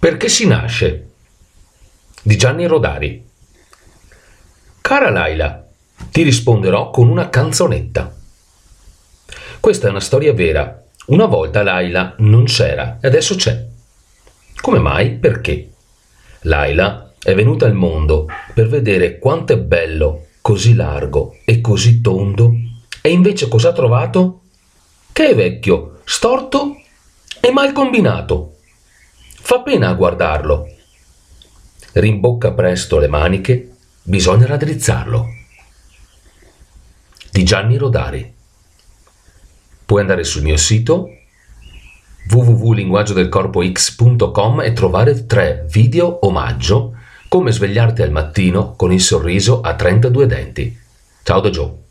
Perché si nasce? Di Gianni Rodari. Cara Laila, ti risponderò con una canzonetta. Questa è una storia vera. Una volta Laila non c'era e adesso c'è. Come mai? Perché? Laila è venuta al mondo per vedere quanto è bello, così largo e così tondo, e invece cosa ha trovato? Che è vecchio, storto e mal combinato. Fa pena a guardarlo. Rimbocca presto le maniche, bisogna raddrizzarlo. Di Gianni Rodari. Puoi andare sul mio sito www.linguaggiodelcorpox.com e trovare tre video omaggio come svegliarti al mattino con il sorriso a 32 denti. Ciao da Joe.